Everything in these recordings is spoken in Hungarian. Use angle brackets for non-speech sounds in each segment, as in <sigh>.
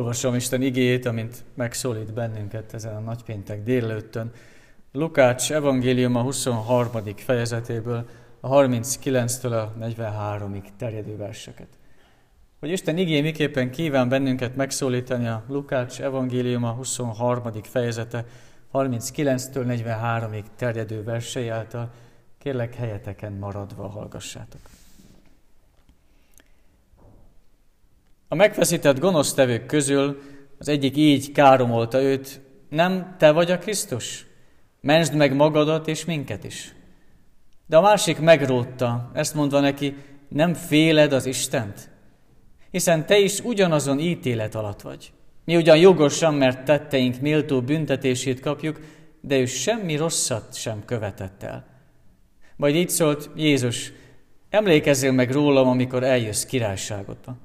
Olvasom Isten igéjét, amint megszólít bennünket ezen a nagypéntek délelőttön. Lukács evangélium a 23. fejezetéből, a 39-től a 43-ig terjedő verseket. Hogy Isten igé miképpen kíván bennünket megszólítani a Lukács evangélium a 23. fejezete 39-től 43-ig terjedő versei által, kérlek helyeteken maradva hallgassátok. A megfeszített gonosztevők közül az egyik így káromolta őt, nem te vagy a Krisztus? Mensd meg magadat és minket is. De a másik megrótta, ezt mondva neki, nem féled az Istent? Hiszen te is ugyanazon ítélet alatt vagy. Mi ugyan jogosan, mert tetteink méltó büntetését kapjuk, de ő semmi rosszat sem követett el. Majd így szólt Jézus, emlékezzél meg rólam, amikor eljössz királyságodba.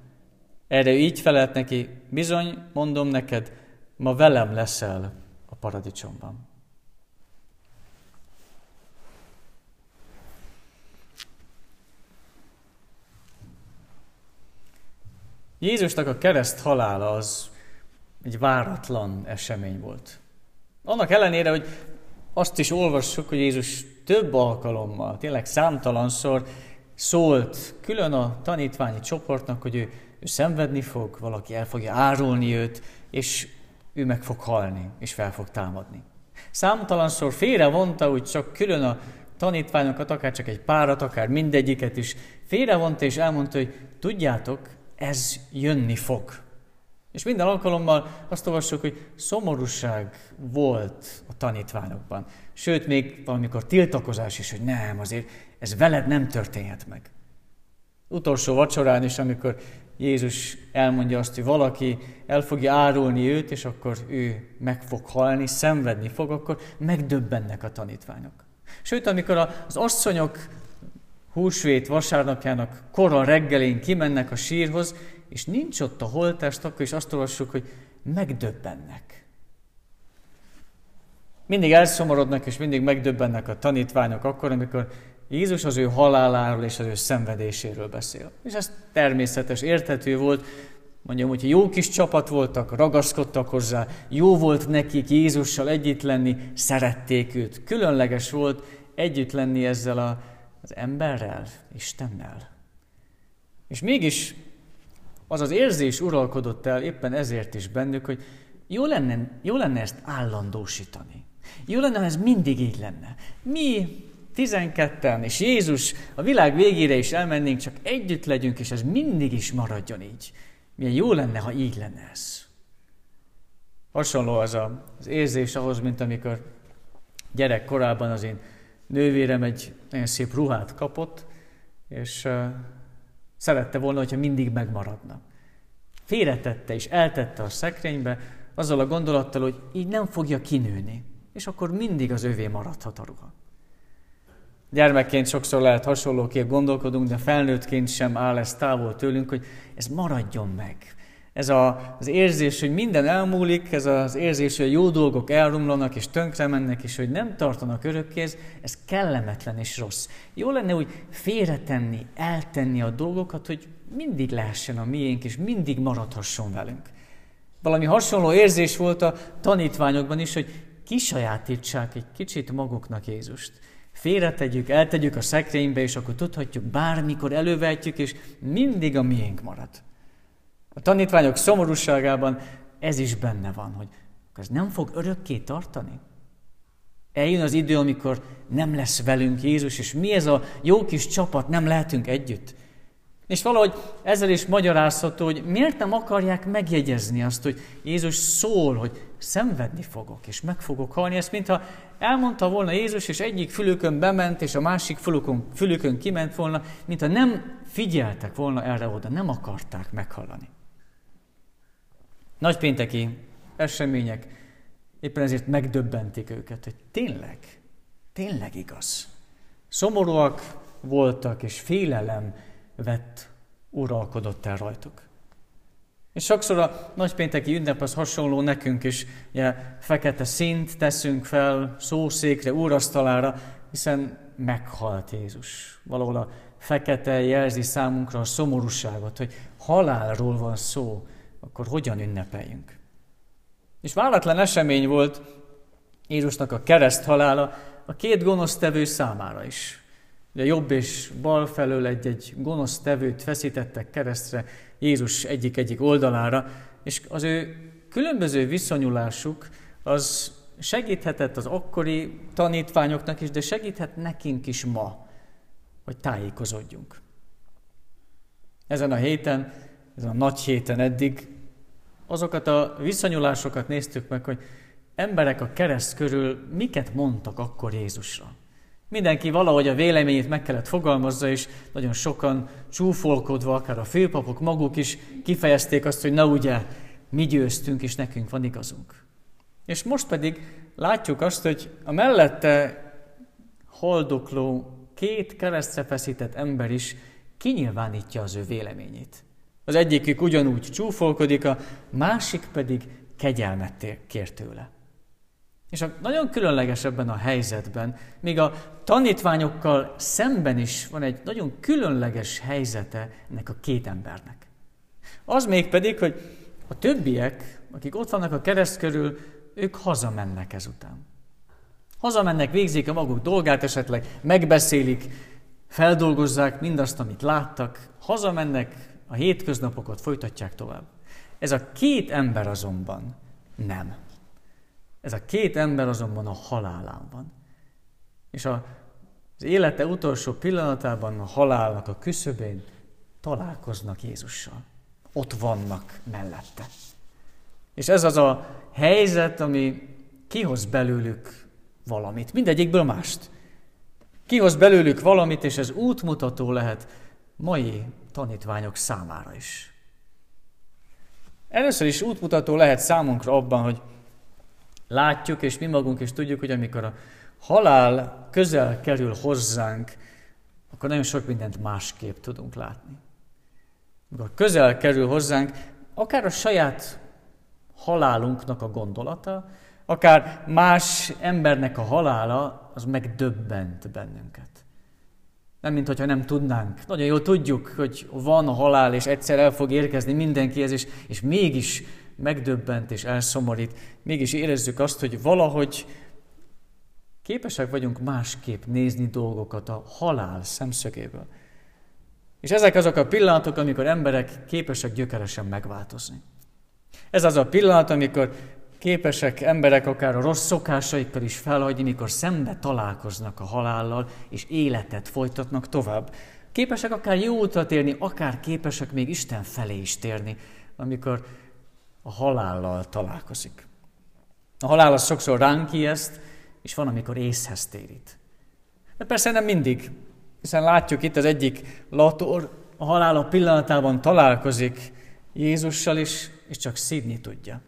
Erre így felelt neki, bizony, mondom neked, ma velem leszel a paradicsomban. Jézusnak a kereszt halála az egy váratlan esemény volt. Annak ellenére, hogy azt is olvassuk, hogy Jézus több alkalommal, tényleg számtalanszor szólt külön a tanítványi csoportnak, hogy ő ő szenvedni fog, valaki el fogja árulni őt, és ő meg fog halni, és fel fog támadni. Számtalanszor félre vonta, hogy csak külön a tanítványokat, akár csak egy párat, akár mindegyiket is félrevonta, és elmondta, hogy tudjátok, ez jönni fog. És minden alkalommal azt olvassuk, hogy szomorúság volt a tanítványokban. Sőt, még valamikor tiltakozás is, hogy nem, azért ez veled nem történhet meg. Utolsó vacsorán is, amikor Jézus elmondja azt, hogy valaki el fogja árulni őt, és akkor ő meg fog halni, szenvedni fog, akkor megdöbbennek a tanítványok. Sőt, amikor az asszonyok húsvét vasárnapjának kora reggelén kimennek a sírhoz, és nincs ott a holtest, akkor is azt olvassuk, hogy megdöbbennek. Mindig elszomorodnak, és mindig megdöbbennek a tanítványok akkor, amikor Jézus az ő haláláról és az ő szenvedéséről beszél. És ez természetes, érthető volt, mondjam, hogy jó kis csapat voltak, ragaszkodtak hozzá, jó volt nekik Jézussal együtt lenni, szerették őt. Különleges volt együtt lenni ezzel a, az emberrel, Istennel. És mégis az az érzés uralkodott el éppen ezért is bennük, hogy jó lenne, jó lenne ezt állandósítani. Jó lenne, ha ez mindig így lenne. Mi 12-en, és Jézus a világ végére is elmennénk, csak együtt legyünk, és ez mindig is maradjon így. Milyen jó lenne, ha így lenne ez. Hasonló az a, az érzés ahhoz, mint amikor gyerek korában az én nővérem egy nagyon szép ruhát kapott, és uh, szerette volna, hogyha mindig megmaradna. Félretette és eltette a szekrénybe, azzal a gondolattal, hogy így nem fogja kinőni, és akkor mindig az övé maradhat a ruha. Gyermekként sokszor lehet hasonlóképp gondolkodunk, de felnőttként sem áll ez távol tőlünk, hogy ez maradjon meg. Ez a, az érzés, hogy minden elmúlik, ez az érzés, hogy a jó dolgok elromlanak és tönkre mennek, és hogy nem tartanak örökké, ez, ez kellemetlen és rossz. Jó lenne úgy félretenni, eltenni a dolgokat, hogy mindig lehessen a miénk, és mindig maradhasson velünk. Valami hasonló érzés volt a tanítványokban is, hogy kisajátítsák egy kicsit maguknak Jézust félretegyük, eltegyük a szekrénybe, és akkor tudhatjuk, bármikor elővehetjük, és mindig a miénk marad. A tanítványok szomorúságában ez is benne van, hogy ez nem fog örökké tartani. Eljön az idő, amikor nem lesz velünk Jézus, és mi ez a jó kis csapat, nem lehetünk együtt. És valahogy ezzel is magyarázható, hogy miért nem akarják megjegyezni azt, hogy Jézus szól, hogy szenvedni fogok, és meg fogok halni. Ezt mintha elmondta volna Jézus, és egyik fülükön bement, és a másik fülükön, fülükön kiment volna, mintha nem figyeltek volna erre oda, nem akarták meghallani. Nagypénteki események éppen ezért megdöbbentik őket, hogy tényleg, tényleg igaz. Szomorúak voltak, és félelem vett, uralkodott el rajtuk. És sokszor a nagypénteki ünnep az hasonló nekünk is, ugye, fekete szint teszünk fel szószékre, úrasztalára, hiszen meghalt Jézus. Valahol a fekete jelzi számunkra a szomorúságot, hogy halálról van szó, akkor hogyan ünnepeljünk? És váratlan esemény volt Jézusnak a kereszt halála a két gonosztevő számára is. Ugye jobb és bal felől egy-egy gonosztevőt feszítettek keresztre Jézus egyik-egyik oldalára, és az ő különböző viszonyulásuk az segíthetett az akkori tanítványoknak is, de segíthet nekünk is ma, hogy tájékozódjunk. Ezen a héten, ezen a nagy héten eddig azokat a viszonyulásokat néztük meg, hogy emberek a kereszt körül miket mondtak akkor Jézusra. Mindenki valahogy a véleményét meg kellett fogalmazza, és nagyon sokan csúfolkodva, akár a főpapok maguk is kifejezték azt, hogy na ugye, mi győztünk, és nekünk van igazunk. És most pedig látjuk azt, hogy a mellette haldokló két keresztre feszített ember is kinyilvánítja az ő véleményét. Az egyikük ugyanúgy csúfolkodik, a másik pedig kegyelmet kér tőle. És a nagyon különleges ebben a helyzetben, még a tanítványokkal szemben is van egy nagyon különleges helyzete ennek a két embernek. Az még pedig, hogy a többiek, akik ott vannak a kereszt körül, ők hazamennek ezután. Hazamennek, végzik a maguk dolgát, esetleg megbeszélik, feldolgozzák mindazt, amit láttak, hazamennek, a hétköznapokat folytatják tovább. Ez a két ember azonban nem. Ez a két ember azonban a halálán van. És a, az élete utolsó pillanatában a halálnak a küszöbén találkoznak Jézussal. Ott vannak mellette. És ez az a helyzet, ami kihoz belőlük valamit. Mindegyikből mást. Kihoz belőlük valamit, és ez útmutató lehet mai tanítványok számára is. Először is útmutató lehet számunkra abban, hogy látjuk, és mi magunk is tudjuk, hogy amikor a halál közel kerül hozzánk, akkor nagyon sok mindent másképp tudunk látni. Amikor közel kerül hozzánk, akár a saját halálunknak a gondolata, akár más embernek a halála, az megdöbbent bennünket. Nem, mint hogyha nem tudnánk. Nagyon jól tudjuk, hogy van a halál, és egyszer el fog érkezni mindenkihez, és, és mégis megdöbbent és elszomorít. Mégis érezzük azt, hogy valahogy képesek vagyunk másképp nézni dolgokat a halál szemszögéből. És ezek azok a pillanatok, amikor emberek képesek gyökeresen megváltozni. Ez az a pillanat, amikor képesek emberek akár a rossz szokásaikkal is felhagyni, mikor szembe találkoznak a halállal, és életet folytatnak tovább. Képesek akár jó útra térni, akár képesek még Isten felé is térni, amikor a halállal találkozik. A halál az sokszor ránk ijeszt, és van, amikor észhez térít. De persze nem mindig, hiszen látjuk itt az egyik lator, a halál a pillanatában találkozik Jézussal is, és csak szídni tudja.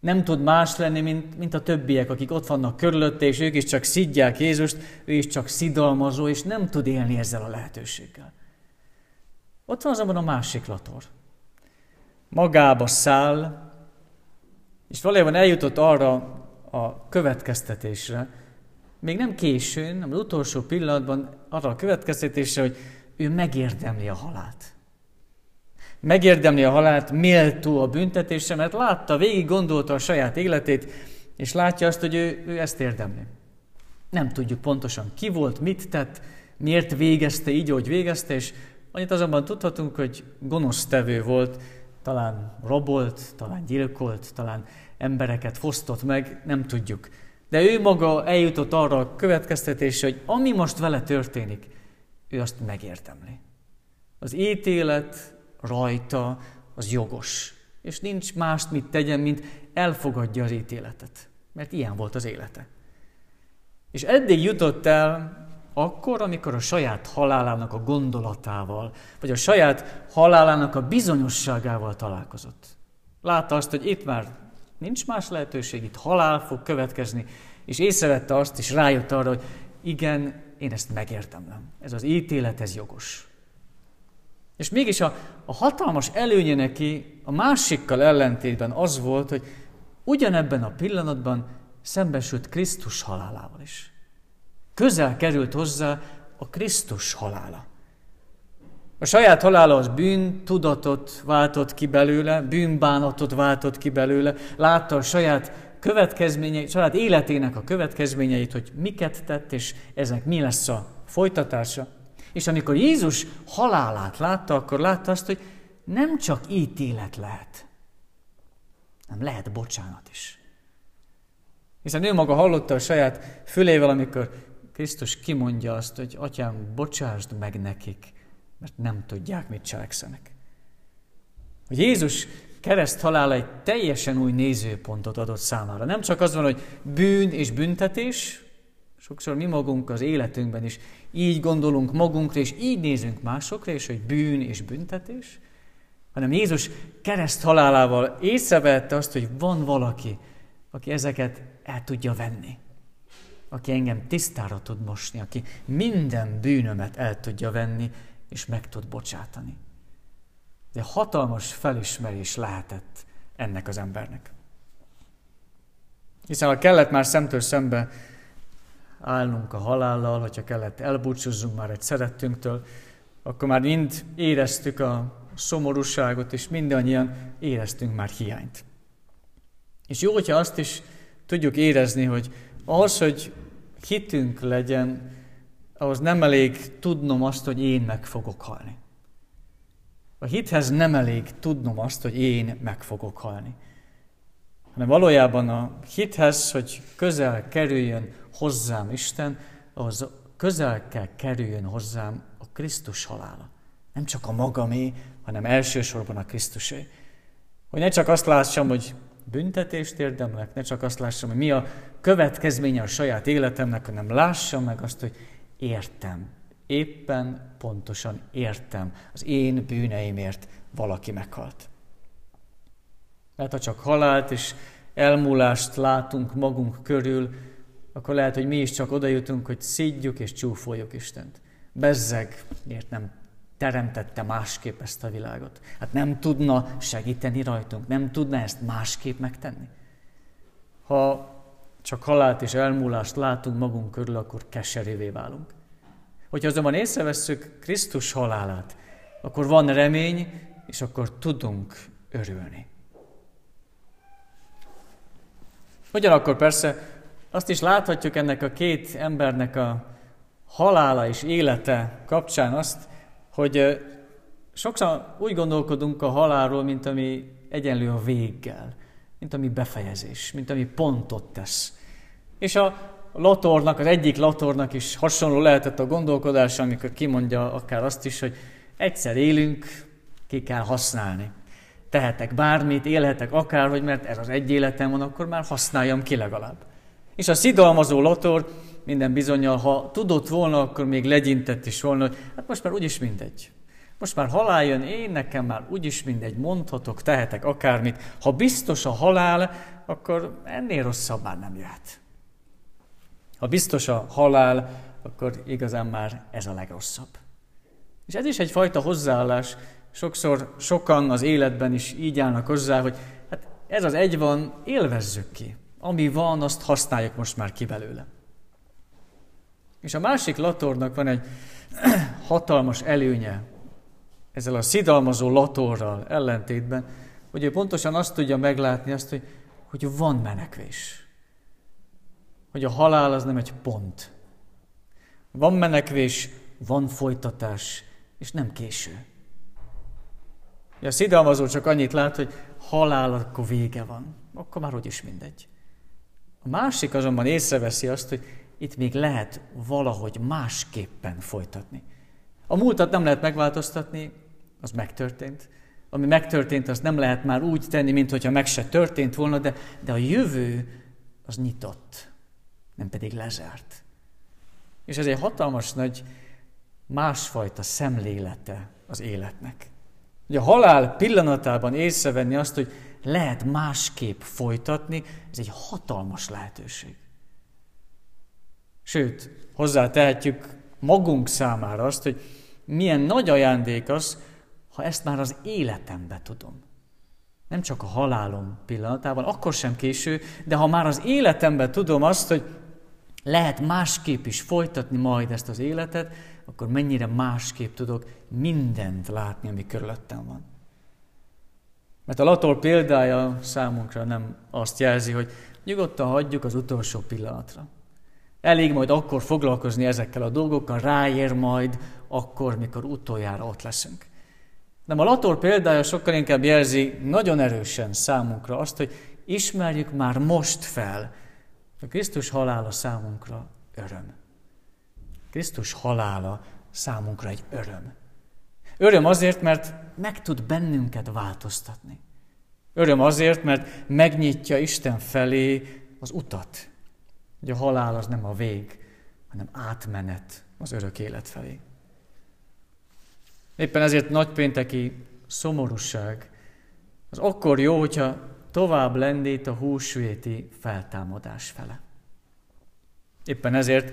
Nem tud más lenni, mint, mint a többiek, akik ott vannak körülötte, és ők is csak szidják Jézust, ő is csak szidalmazó, és nem tud élni ezzel a lehetőséggel. Ott van azonban a másik lator. Magába száll, és valójában eljutott arra a következtetésre, még nem későn, hanem az utolsó pillanatban arra a következtetésre, hogy ő megérdemli a halált megérdemli a halált, méltó a büntetése, mert látta, végig gondolta a saját életét, és látja azt, hogy ő, ő ezt érdemli. Nem tudjuk pontosan ki volt, mit tett, miért végezte így, ahogy végezte, és annyit azonban tudhatunk, hogy gonosz tevő volt, talán robolt, talán gyilkolt, talán embereket fosztott meg, nem tudjuk. De ő maga eljutott arra a következtetésre, hogy ami most vele történik, ő azt megérdemli. Az ítélet, rajta, az jogos. És nincs mást, mit tegyen, mint elfogadja az ítéletet. Mert ilyen volt az élete. És eddig jutott el akkor, amikor a saját halálának a gondolatával, vagy a saját halálának a bizonyosságával találkozott. Látta azt, hogy itt már nincs más lehetőség, itt halál fog következni, és észrevette azt, és rájött arra, hogy igen, én ezt megértemlem. Ez az ítélet, ez jogos. És mégis a, a hatalmas előnye neki a másikkal ellentétben az volt, hogy ugyanebben a pillanatban szembesült Krisztus halálával is. Közel került hozzá a Krisztus halála. A saját halála az bűn tudatot váltott ki belőle, bűnbánatot váltott ki belőle, látta a saját következményeit, saját életének a következményeit, hogy miket tett, és ezek mi lesz a folytatása. És amikor Jézus halálát látta, akkor látta azt, hogy nem csak ítélet lehet, nem lehet bocsánat is. Hiszen ő maga hallotta a saját fülével, amikor Krisztus kimondja azt, hogy Atyám, bocsásd meg nekik, mert nem tudják, mit cselekszenek. Hogy Jézus kereszt halála egy teljesen új nézőpontot adott számára. Nem csak az van, hogy bűn és büntetés, sokszor mi magunk az életünkben is így gondolunk magunkra, és így nézünk másokra, és hogy bűn és büntetés, hanem Jézus kereszt halálával észrevette azt, hogy van valaki, aki ezeket el tudja venni. Aki engem tisztára tud mosni, aki minden bűnömet el tudja venni, és meg tud bocsátani. De hatalmas felismerés lehetett ennek az embernek. Hiszen ha kellett már szemtől szembe állnunk a halállal, hogyha kellett elbúcsúzzunk már egy szerettünktől, akkor már mind éreztük a szomorúságot, és mindannyian éreztünk már hiányt. És jó, hogyha azt is tudjuk érezni, hogy az, hogy hitünk legyen, ahhoz nem elég tudnom azt, hogy én meg fogok halni. A hithez nem elég tudnom azt, hogy én meg fogok halni. Hanem valójában a hithez, hogy közel kerüljön hozzám Isten, ahhoz közel kell kerüljön hozzám a Krisztus halála. Nem csak a magamé, hanem elsősorban a Krisztusé. Hogy ne csak azt lássam, hogy büntetést érdemlek, ne csak azt lássam, hogy mi a következménye a saját életemnek, hanem lássam meg azt, hogy értem, éppen pontosan értem, az én bűneimért valaki meghalt. Mert ha csak halált és elmúlást látunk magunk körül, akkor lehet, hogy mi is csak oda jutunk, hogy szídjuk és csúfoljuk Istent. Bezzeg, miért nem teremtette másképp ezt a világot? Hát nem tudna segíteni rajtunk, nem tudna ezt másképp megtenni. Ha csak halált és elmúlást látunk magunk körül, akkor keserűvé válunk. Hogyha azonban észrevesszük Krisztus halálát, akkor van remény, és akkor tudunk örülni. Ugyanakkor persze azt is láthatjuk ennek a két embernek a halála és élete kapcsán azt, hogy sokszor úgy gondolkodunk a halálról, mint ami egyenlő a véggel, mint ami befejezés, mint ami pontot tesz. És a latornak, az egyik latornak is hasonló lehetett a gondolkodása, amikor kimondja akár azt is, hogy egyszer élünk, ki kell használni. Tehetek bármit, élhetek akárhogy, mert ez az egy életem van, akkor már használjam ki legalább. És a szidalmazó lator minden bizonyal, ha tudott volna, akkor még legyintett is volna, hogy hát most már úgyis mindegy. Most már halál jön, én nekem már úgyis mindegy, mondhatok, tehetek akármit. Ha biztos a halál, akkor ennél rosszabb már nem jöhet. Ha biztos a halál, akkor igazán már ez a legrosszabb. És ez is egyfajta hozzáállás. Sokszor sokan az életben is így állnak hozzá, hogy hát ez az egy van, élvezzük ki. Ami van, azt használjuk most már ki belőle. És a másik latornak van egy <clears throat> hatalmas előnye ezzel a szidalmazó latorral ellentétben, hogy ő pontosan azt tudja meglátni, azt, hogy, hogy van menekvés. Hogy a halál az nem egy pont. Van menekvés, van folytatás, és nem késő. A szidalmazó csak annyit lát, hogy halál, akkor vége van. Akkor már úgyis mindegy. A másik azonban észreveszi azt, hogy itt még lehet valahogy másképpen folytatni. A múltat nem lehet megváltoztatni, az megtörtént. Ami megtörtént, azt nem lehet már úgy tenni, mint hogyha meg se történt volna, de, de a jövő az nyitott, nem pedig lezárt. És ez egy hatalmas nagy másfajta szemlélete az életnek. Ugye a halál pillanatában észrevenni azt, hogy lehet másképp folytatni, ez egy hatalmas lehetőség. Sőt, hozzá tehetjük magunk számára azt, hogy milyen nagy ajándék az, ha ezt már az életembe tudom. Nem csak a halálom pillanatában, akkor sem késő, de ha már az életemben tudom azt, hogy lehet másképp is folytatni majd ezt az életet, akkor mennyire másképp tudok mindent látni, ami körülöttem van. Mert a Lator példája számunkra nem azt jelzi, hogy nyugodtan hagyjuk az utolsó pillanatra. Elég majd akkor foglalkozni ezekkel a dolgokkal, ráér majd akkor, mikor utoljára ott leszünk. De a Lator példája sokkal inkább jelzi nagyon erősen számunkra azt, hogy ismerjük már most fel, a Krisztus halála számunkra öröm. Krisztus halála számunkra egy öröm. Öröm azért, mert meg tud bennünket változtatni. Öröm azért, mert megnyitja Isten felé az utat. Hogy a halál az nem a vég, hanem átmenet az örök élet felé. Éppen ezért nagypénteki szomorúság az akkor jó, hogyha tovább lendít a húsvéti feltámadás fele. Éppen ezért,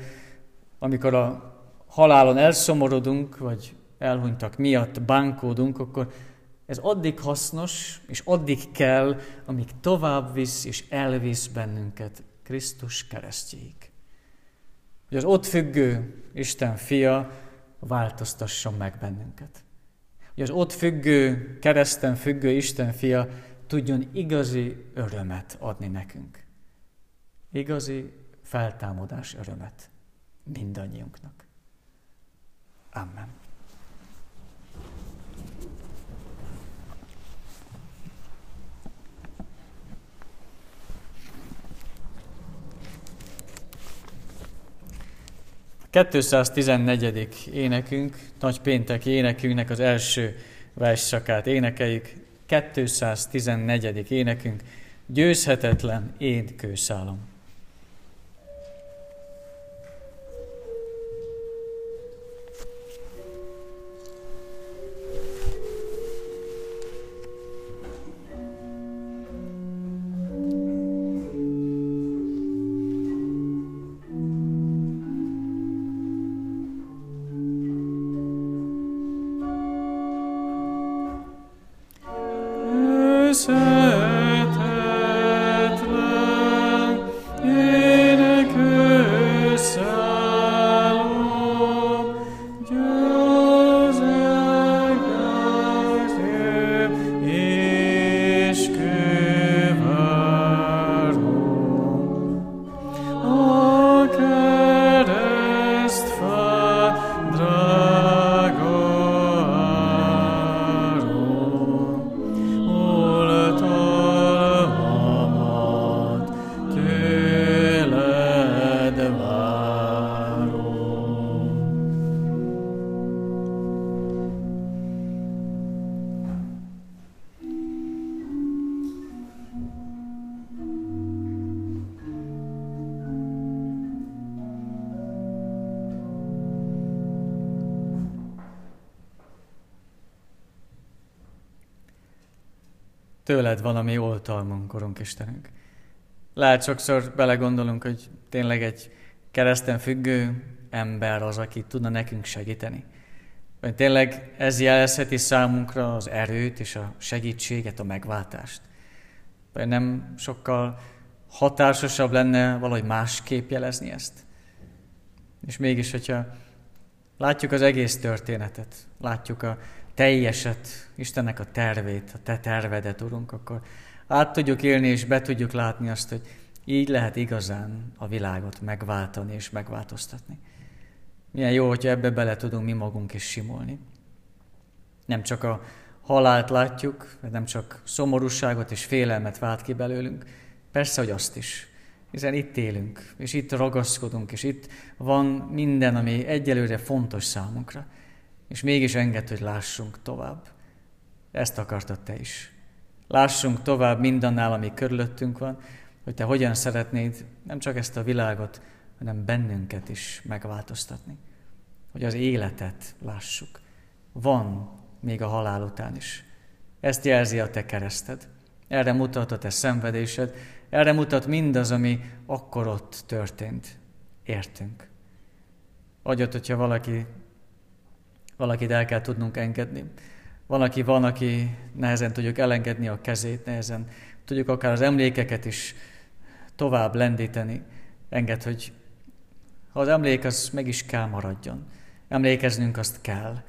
amikor a halálon elszomorodunk, vagy elhunytak miatt bánkódunk, akkor ez addig hasznos, és addig kell, amíg tovább visz és elvisz bennünket Krisztus keresztjéig. Hogy az ott függő Isten fia változtasson meg bennünket. Hogy az ott függő, kereszten függő Isten fia tudjon igazi örömet adni nekünk. Igazi feltámadás örömet mindannyiunknak. Amen. 214. énekünk, nagy péntek énekünknek az első versszakát énekeljük. 214. énekünk, győzhetetlen én kőszálom. Tőled van a mi oltalmunk, Urunk Istenünk. Lehet sokszor belegondolunk, hogy tényleg egy kereszten függő ember az, aki tudna nekünk segíteni. Vagy tényleg ez jelezheti számunkra az erőt és a segítséget, a megváltást. Vagy nem sokkal hatásosabb lenne valahogy másképp jelezni ezt. És mégis, hogyha látjuk az egész történetet, látjuk a teljeset, Istennek a tervét, a te tervedet, Urunk, akkor át tudjuk élni és be tudjuk látni azt, hogy így lehet igazán a világot megváltani és megváltoztatni. Milyen jó, hogyha ebbe bele tudunk mi magunk is simulni. Nem csak a halált látjuk, nem csak szomorúságot és félelmet vált ki belőlünk, persze, hogy azt is. Hiszen itt élünk, és itt ragaszkodunk, és itt van minden, ami egyelőre fontos számunkra és mégis enged, hogy lássunk tovább. Ezt akartad te is. Lássunk tovább mindannál, ami körülöttünk van, hogy te hogyan szeretnéd nem csak ezt a világot, hanem bennünket is megváltoztatni. Hogy az életet lássuk. Van még a halál után is. Ezt jelzi a te kereszted. Erre mutat a te szenvedésed, erre mutat mindaz, ami akkor ott történt. Értünk. Adjad, hogyha valaki valakit el kell tudnunk engedni. Van, aki van, aki nehezen tudjuk elengedni a kezét, nehezen tudjuk akár az emlékeket is tovább lendíteni. Enged, hogy ha az emlék az meg is kell maradjon. Emlékeznünk azt kell,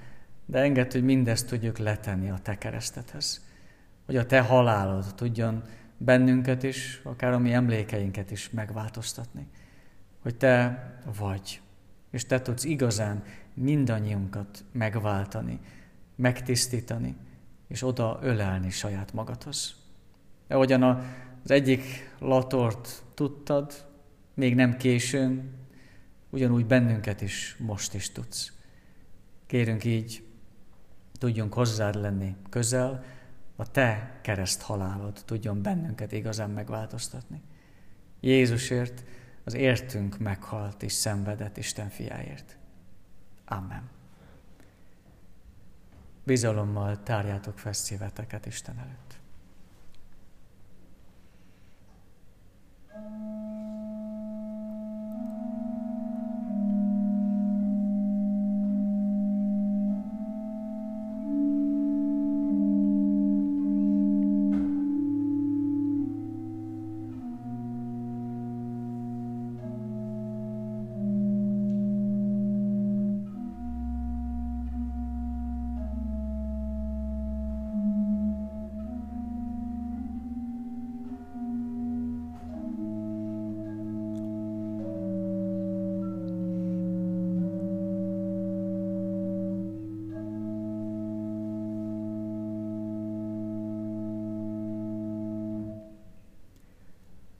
de engedd, hogy mindezt tudjuk letenni a te keresztethez. Hogy a te halálod tudjon bennünket is, akár a mi emlékeinket is megváltoztatni. Hogy te vagy, és te tudsz igazán mindannyiunkat megváltani, megtisztítani, és oda ölelni saját magadhoz. Ahogyan az egyik latort tudtad, még nem későn, ugyanúgy bennünket is most is tudsz. Kérünk így, tudjunk hozzád lenni közel, a te kereszt halálod tudjon bennünket igazán megváltoztatni. Jézusért, az értünk meghalt és szenvedett Isten fiáért. Amen. Bizalommal tárjátok fel szíveteket Isten előtt.